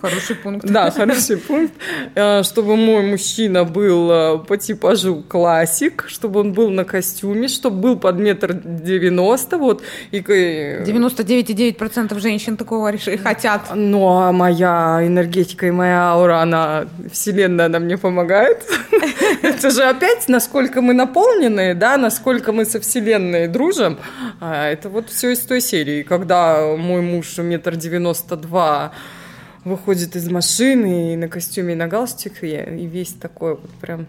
Хороший пункт. Да, хороший пункт. Э, чтобы мой мужчина был э, по типажу классик, чтобы он был на костюме, чтобы был под метр девяносто, вот. И... 99,9% женщин такого и хотят. Ну, а моя энергетика и моя аура, она, вселенная, она мне помогает. Это же опять, насколько мы наполнены, да, насколько мы со Вселенной дружим. А, это вот все из той серии, когда мой муж метр девяносто два выходит из машины и на костюме, и на галстуке, и весь такой вот прям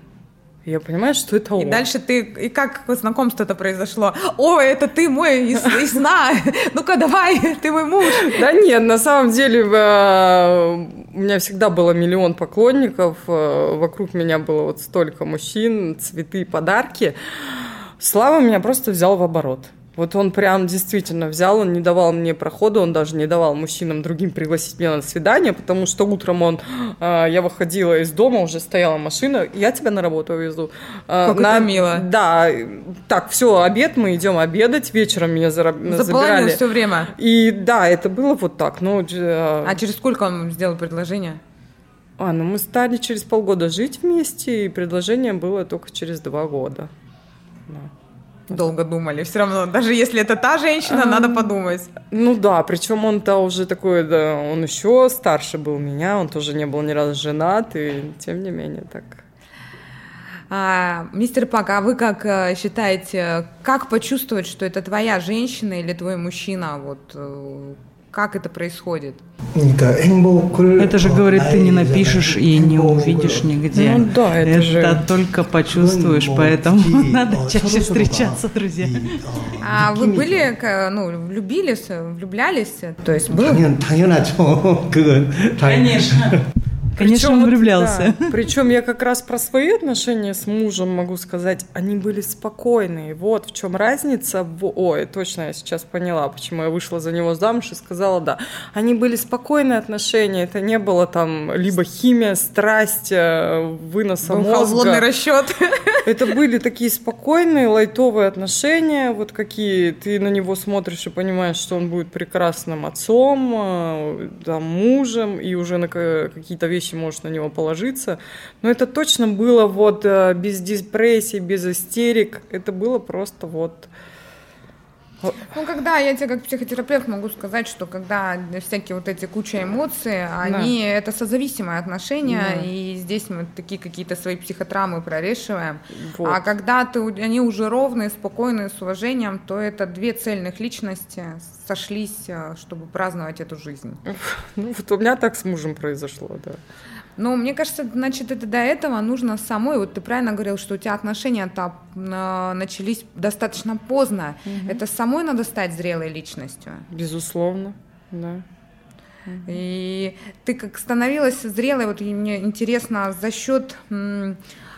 я понимаю, что это он. И дальше ты... И как знакомство это произошло? О, это ты мой из, из сна! Ну-ка, давай, ты мой муж! Да нет, на самом деле э, у меня всегда было миллион поклонников. Э, вокруг меня было вот столько мужчин, цветы, подарки. Слава меня просто взял в оборот. Вот он прям действительно взял, он не давал мне прохода, он даже не давал мужчинам другим пригласить меня на свидание, потому что утром он, э, я выходила из дома, уже стояла машина, я тебя на работу везу. Э, как на, это мило. Да, так, все, обед, мы идем обедать, вечером меня зара... забирали. все время. И да, это было вот так. Ну, э... А через сколько он сделал предложение? А, ну мы стали через полгода жить вместе, и предложение было только через два года. Да долго думали. Все равно, даже если это та женщина, а, надо подумать. Ну да, причем он-то уже такой, да, он еще старше был меня, он тоже не был ни разу женат, и тем не менее так. А, мистер Пак, а вы как э, считаете, как почувствовать, что это твоя женщина или твой мужчина? Вот э, как это происходит? Это же, говорит, ты не напишешь и не увидишь нигде. Ну да, это, это же... только почувствуешь, поэтому надо чаще встречаться, друзья. А вы были, ну, влюбились, влюблялись? То есть был? Конечно. Конечно, причем, он влюблялся. Да, причем я как раз про свои отношения с мужем могу сказать, они были спокойные. Вот в чем разница. Ой, точно я сейчас поняла, почему я вышла за него замуж и сказала да. Они были спокойные отношения, это не было там либо химия, страсть, э, выноса Был мозга. Холодный расчет. Это были такие спокойные, лайтовые отношения, вот какие ты на него смотришь и понимаешь, что он будет прекрасным отцом, э, там, мужем, и уже на какие-то вещи можешь на него положиться. Но это точно было вот э, без депрессии, без истерик. Это было просто вот ну, когда я тебе как психотерапевт могу сказать, что когда всякие вот эти куча эмоций, они да. это созависимые отношения, да. и здесь мы такие какие-то свои психотравмы прорешиваем. Вот. А когда ты, они уже ровные, спокойные, с уважением, то это две цельных личности сошлись, э, чтобы праздновать эту жизнь. Ну, вот у меня так с мужем произошло, да. Ну, мне кажется, значит, это до этого нужно самой. Вот ты правильно говорил, что у тебя отношения-то э, начались достаточно поздно. Угу. Это самой надо стать зрелой личностью. Безусловно, да. И ты как становилась зрелой, вот мне интересно, за счет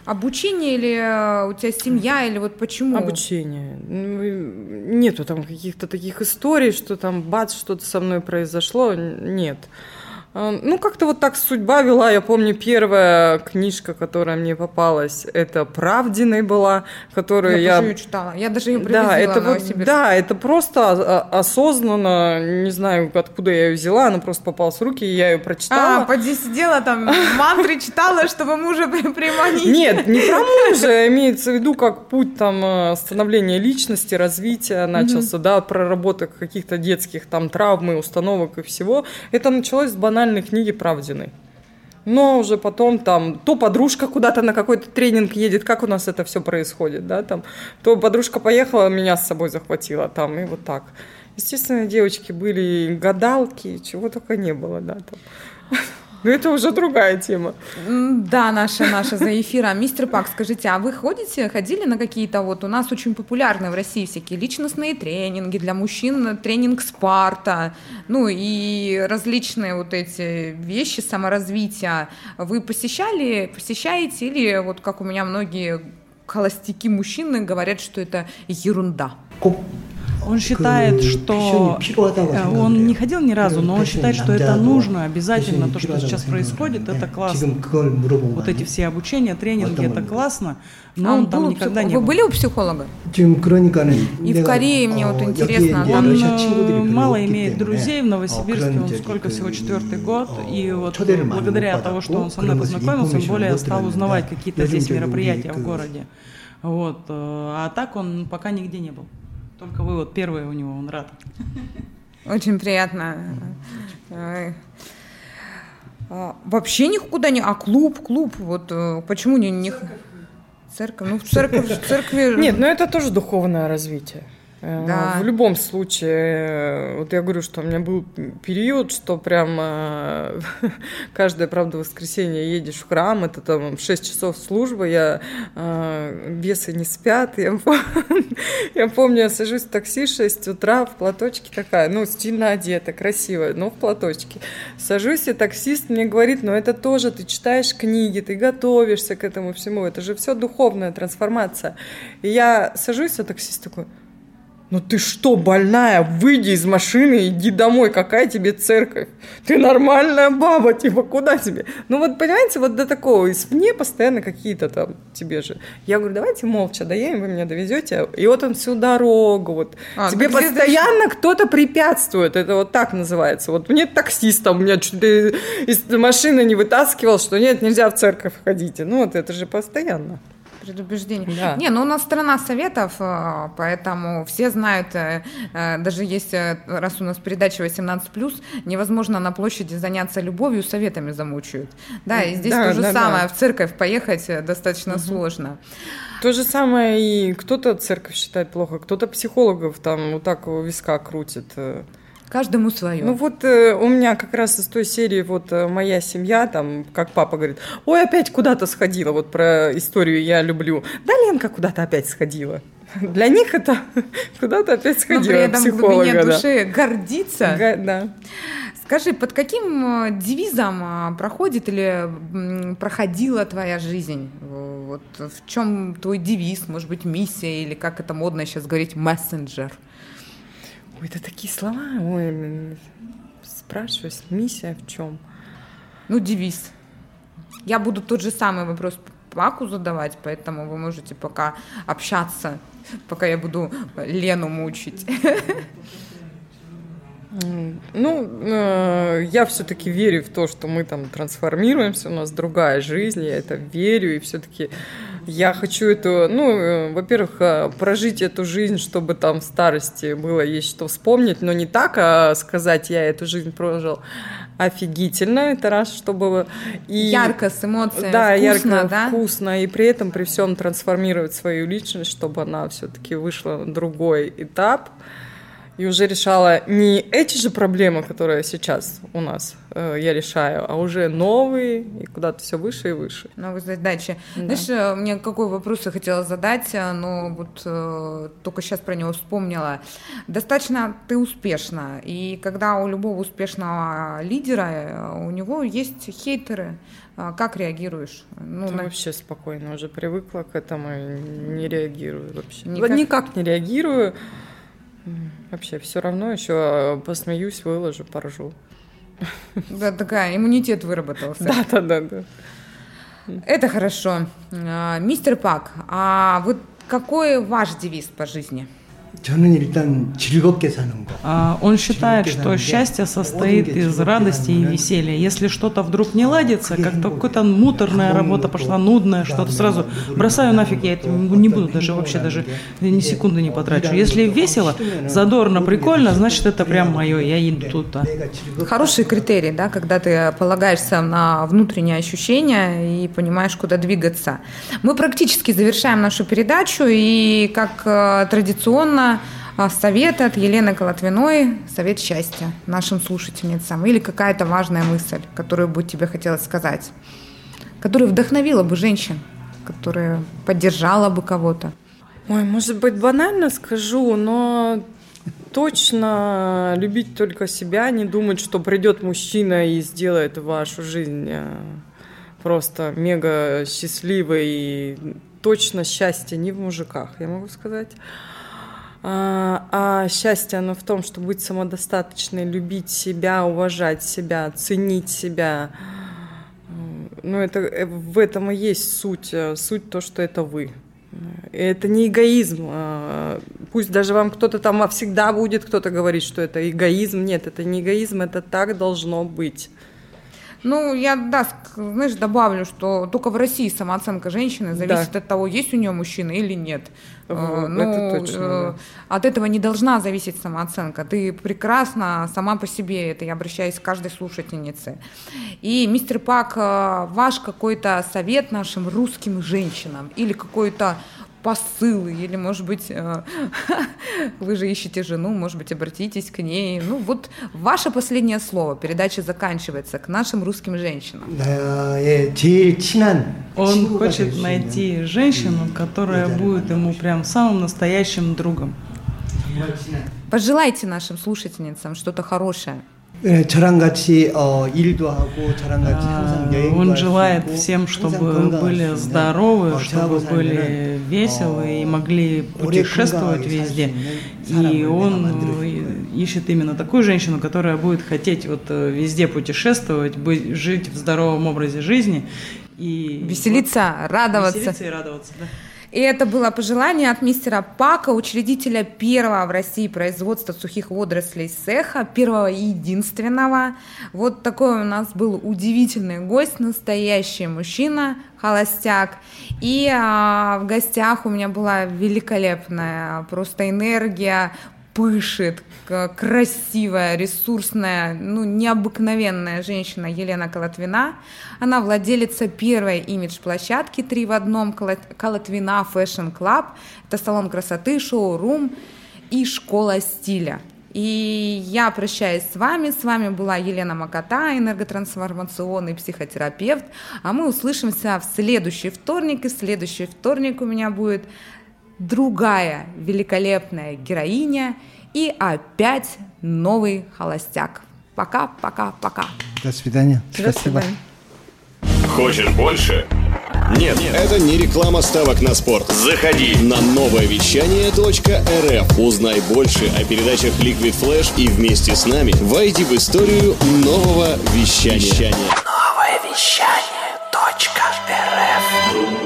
обучения или э, у тебя семья, или вот почему? Обучение. Ну, нету там каких-то таких историй, что там бац, что-то со мной произошло. Нет. Эм, ну, как-то вот так судьба вела. Я помню, первая книжка, которая мне попалась, это «Правдиной» была, которую я... Я тоже ее читала. Я даже ее привезла да, это вот, Да, это просто осознанно, не знаю, откуда я ее взяла, она просто попалась в руки, и я ее прочитала. А, поди сидела там, мантры читала, чтобы мужа приманить. Нет, не про мужа, имеется в виду, как путь там э, становления личности, развития начался, да, проработок каких-то детских там травм и установок и всего. Это началось с банального банальной книги Правдиной. Но уже потом там то подружка куда-то на какой-то тренинг едет, как у нас это все происходит, да, там, то подружка поехала, меня с собой захватила там, и вот так. Естественно, девочки были гадалки, чего только не было, да, там. Ну, это уже другая тема. Да, наша, наша за эфиром. Мистер Пак, скажите, а вы ходите, ходили на какие-то вот, у нас очень популярны в России всякие личностные тренинги для мужчин, тренинг Спарта, ну и различные вот эти вещи саморазвития. Вы посещали, посещаете или вот как у меня многие холостяки мужчины говорят, что это ерунда? Он считает, что э, он не ходил ни разу, но он считает, что это нужно обязательно. То, что сейчас происходит, это классно. Вот эти все обучения, тренинги, это классно. Но а он там никогда не Вы были у психолога? И в Корее мне вот интересно. Он э, мало имеет друзей в Новосибирске, он сколько всего четвертый год, и вот благодаря того, что он со мной познакомился, он более стал узнавать какие-то здесь мероприятия в городе. Вот. Э, а так он пока нигде не был. Только вы вот первые у него, он рад. Очень приятно. А, вообще никуда не... А клуб, клуб, вот э, почему не... не... Церковь, ну в церковь, в церкви... Нет, ну это тоже духовное развитие. Э, да. В любом случае, э, вот я говорю, что у меня был период, что прям э, каждое, правда, воскресенье едешь в храм, это там 6 часов службы, я бесы не спят, я, я помню, я сажусь в такси 6 утра в платочке такая, ну, стильно одета, красивая, но в платочке. Сажусь, и таксист мне говорит, ну, это тоже, ты читаешь книги, ты готовишься к этому всему, это же все духовная трансформация. И я сажусь, а таксист такой, ну ты что, больная? Выйди из машины, иди домой. Какая тебе церковь? Ты нормальная баба, типа, куда тебе? Ну вот, понимаете, вот до такого, извне постоянно какие-то там тебе же. Я говорю, давайте молча доедем, вы меня довезете. И вот он всю дорогу, вот. А, тебе постоянно ты... кто-то препятствует. Это вот так называется. Вот мне таксист там, меня чуть из машины не вытаскивал, что нет, нельзя в церковь ходить. Ну вот это же постоянно предубеждений. Да. Не, ну у нас страна советов, э, поэтому все знают, э, э, даже есть, раз у нас передача 18+, невозможно на площади заняться любовью, советами замучают. Да, и здесь да, то же да, самое, да. в церковь поехать достаточно угу. сложно. То же самое и кто-то церковь считает плохо, кто-то психологов там вот так виска крутит. Каждому свое. Ну вот э, у меня как раз из той серии вот э, моя семья, там, как папа говорит, ой, опять куда-то сходила, вот про историю я люблю. Да, Ленка куда-то опять сходила. Для них это куда-то опять сходила Но при этом психолога, в глубине да. души гордиться. Га- да. Скажи, под каким э, девизом э, проходит или проходила твоя жизнь? Вот в чем твой девиз, может быть, миссия или как это модно сейчас говорить, мессенджер? Ой, это такие слова. Ой, спрашиваешь, миссия в чем? Ну, девиз. Я буду тот же самый вопрос Паку задавать, поэтому вы можете пока общаться, пока я буду Лену мучить. Ну, э, я все-таки верю в то, что мы там трансформируемся, у нас другая жизнь, я это верю, и все-таки я хочу эту, ну, э, во-первых, э, прожить эту жизнь, чтобы там в старости было есть что вспомнить, но не так, а сказать, я эту жизнь прожил офигительно, это раз, чтобы... И, ярко, с эмоциями, да, вкусно, ярко, да? вкусно, и при этом при всем трансформировать свою личность, чтобы она все-таки вышла на другой этап, и уже решала не эти же проблемы, которые сейчас у нас э, я решаю, а уже новые и куда-то все выше и выше. Новые задачи. Да. Знаешь, э, мне какой вопрос я хотела задать, э, но вот э, только сейчас про него вспомнила. Достаточно ты успешна, и когда у любого успешного лидера э, у него есть хейтеры, как реагируешь? Ну, на... вообще спокойно, уже привыкла к этому, не реагирую вообще. Никак, Никак не реагирую. Вообще все равно еще э, посмеюсь, выложу, поржу. Да, такая, иммунитет выработался. Да, да, да, да. Это хорошо. А, мистер Пак, а вот какой ваш девиз по жизни? А, он считает, что счастье состоит из радости и веселья. Если что-то вдруг не ладится, как-то какая-то муторная работа пошла, нудная, что-то сразу бросаю нафиг, я это не буду даже вообще даже ни секунды не потрачу. Если весело, задорно, прикольно, значит это прям мое, я иду туда. Хорошие критерии, да, когда ты полагаешься на внутренние ощущения и понимаешь, куда двигаться. Мы практически завершаем нашу передачу, и как э, традиционно а, совет от Елены Колотвиной, совет счастья нашим слушательницам или какая-то важная мысль, которую бы тебе хотелось сказать, которая вдохновила бы женщин, которая поддержала бы кого-то. Ой, может быть, банально скажу, но точно любить только себя, не думать, что придет мужчина и сделает вашу жизнь э, просто мега счастливой. И точно счастье не в мужиках, я могу сказать. А, а счастье, оно в том, что быть самодостаточной, любить себя, уважать себя, ценить себя. Ну, это, э, в этом и есть суть. Э, суть то, что это вы. Это не эгоизм. А, пусть даже вам кто-то там всегда будет кто-то говорить, что это эгоизм. Нет, это не эгоизм, это так должно быть. Ну, я, да, знаешь, добавлю, что только в России самооценка женщины зависит да. от того, есть у нее мужчина или нет. Вот, ну, это точно, да. От этого не должна зависеть самооценка. Ты прекрасна сама по себе, это я обращаюсь к каждой слушательнице. И, мистер Пак, э, ваш какой-то совет нашим русским женщинам или какой-то посылы, или, может быть, э, вы же ищете жену, может быть, обратитесь к ней. Ну, вот ваше последнее слово. Передача заканчивается к нашим русским женщинам. Он хочет найти женщину, которая будет ему прям самым настоящим другом. Пожелайте нашим слушательницам что-то хорошее. Он желает всем, чтобы были здоровы, чтобы были веселы и могли путешествовать везде. И он ищет именно такую женщину, которая будет хотеть вот э, везде путешествовать, быть, жить в здоровом образе жизни. И веселиться, радоваться. Веселиться и радоваться, да. И это было пожелание от мистера Пака, учредителя первого в России производства сухих водорослей Сеха, первого и единственного. Вот такой у нас был удивительный гость, настоящий мужчина, холостяк. И а, в гостях у меня была великолепная просто энергия, пышет, красивая, ресурсная, ну, необыкновенная женщина Елена Колотвина. Она владелица первой имидж-площадки «Три в одном» Колотвина Fashion Club. Это салон красоты, шоу-рум и школа стиля. И я прощаюсь с вами. С вами была Елена Макота, энерготрансформационный психотерапевт. А мы услышимся в следующий вторник. И следующий вторник у меня будет другая великолепная героиня и опять новый холостяк. Пока, пока, пока. До свидания. До Спасибо. Свидания. Хочешь больше? Нет, Нет, это не реклама ставок на спорт. Заходи на новое вещание .рф. Узнай больше о передачах Liquid Flash и вместе с нами войди в историю нового вещания. Новое вещание .рф.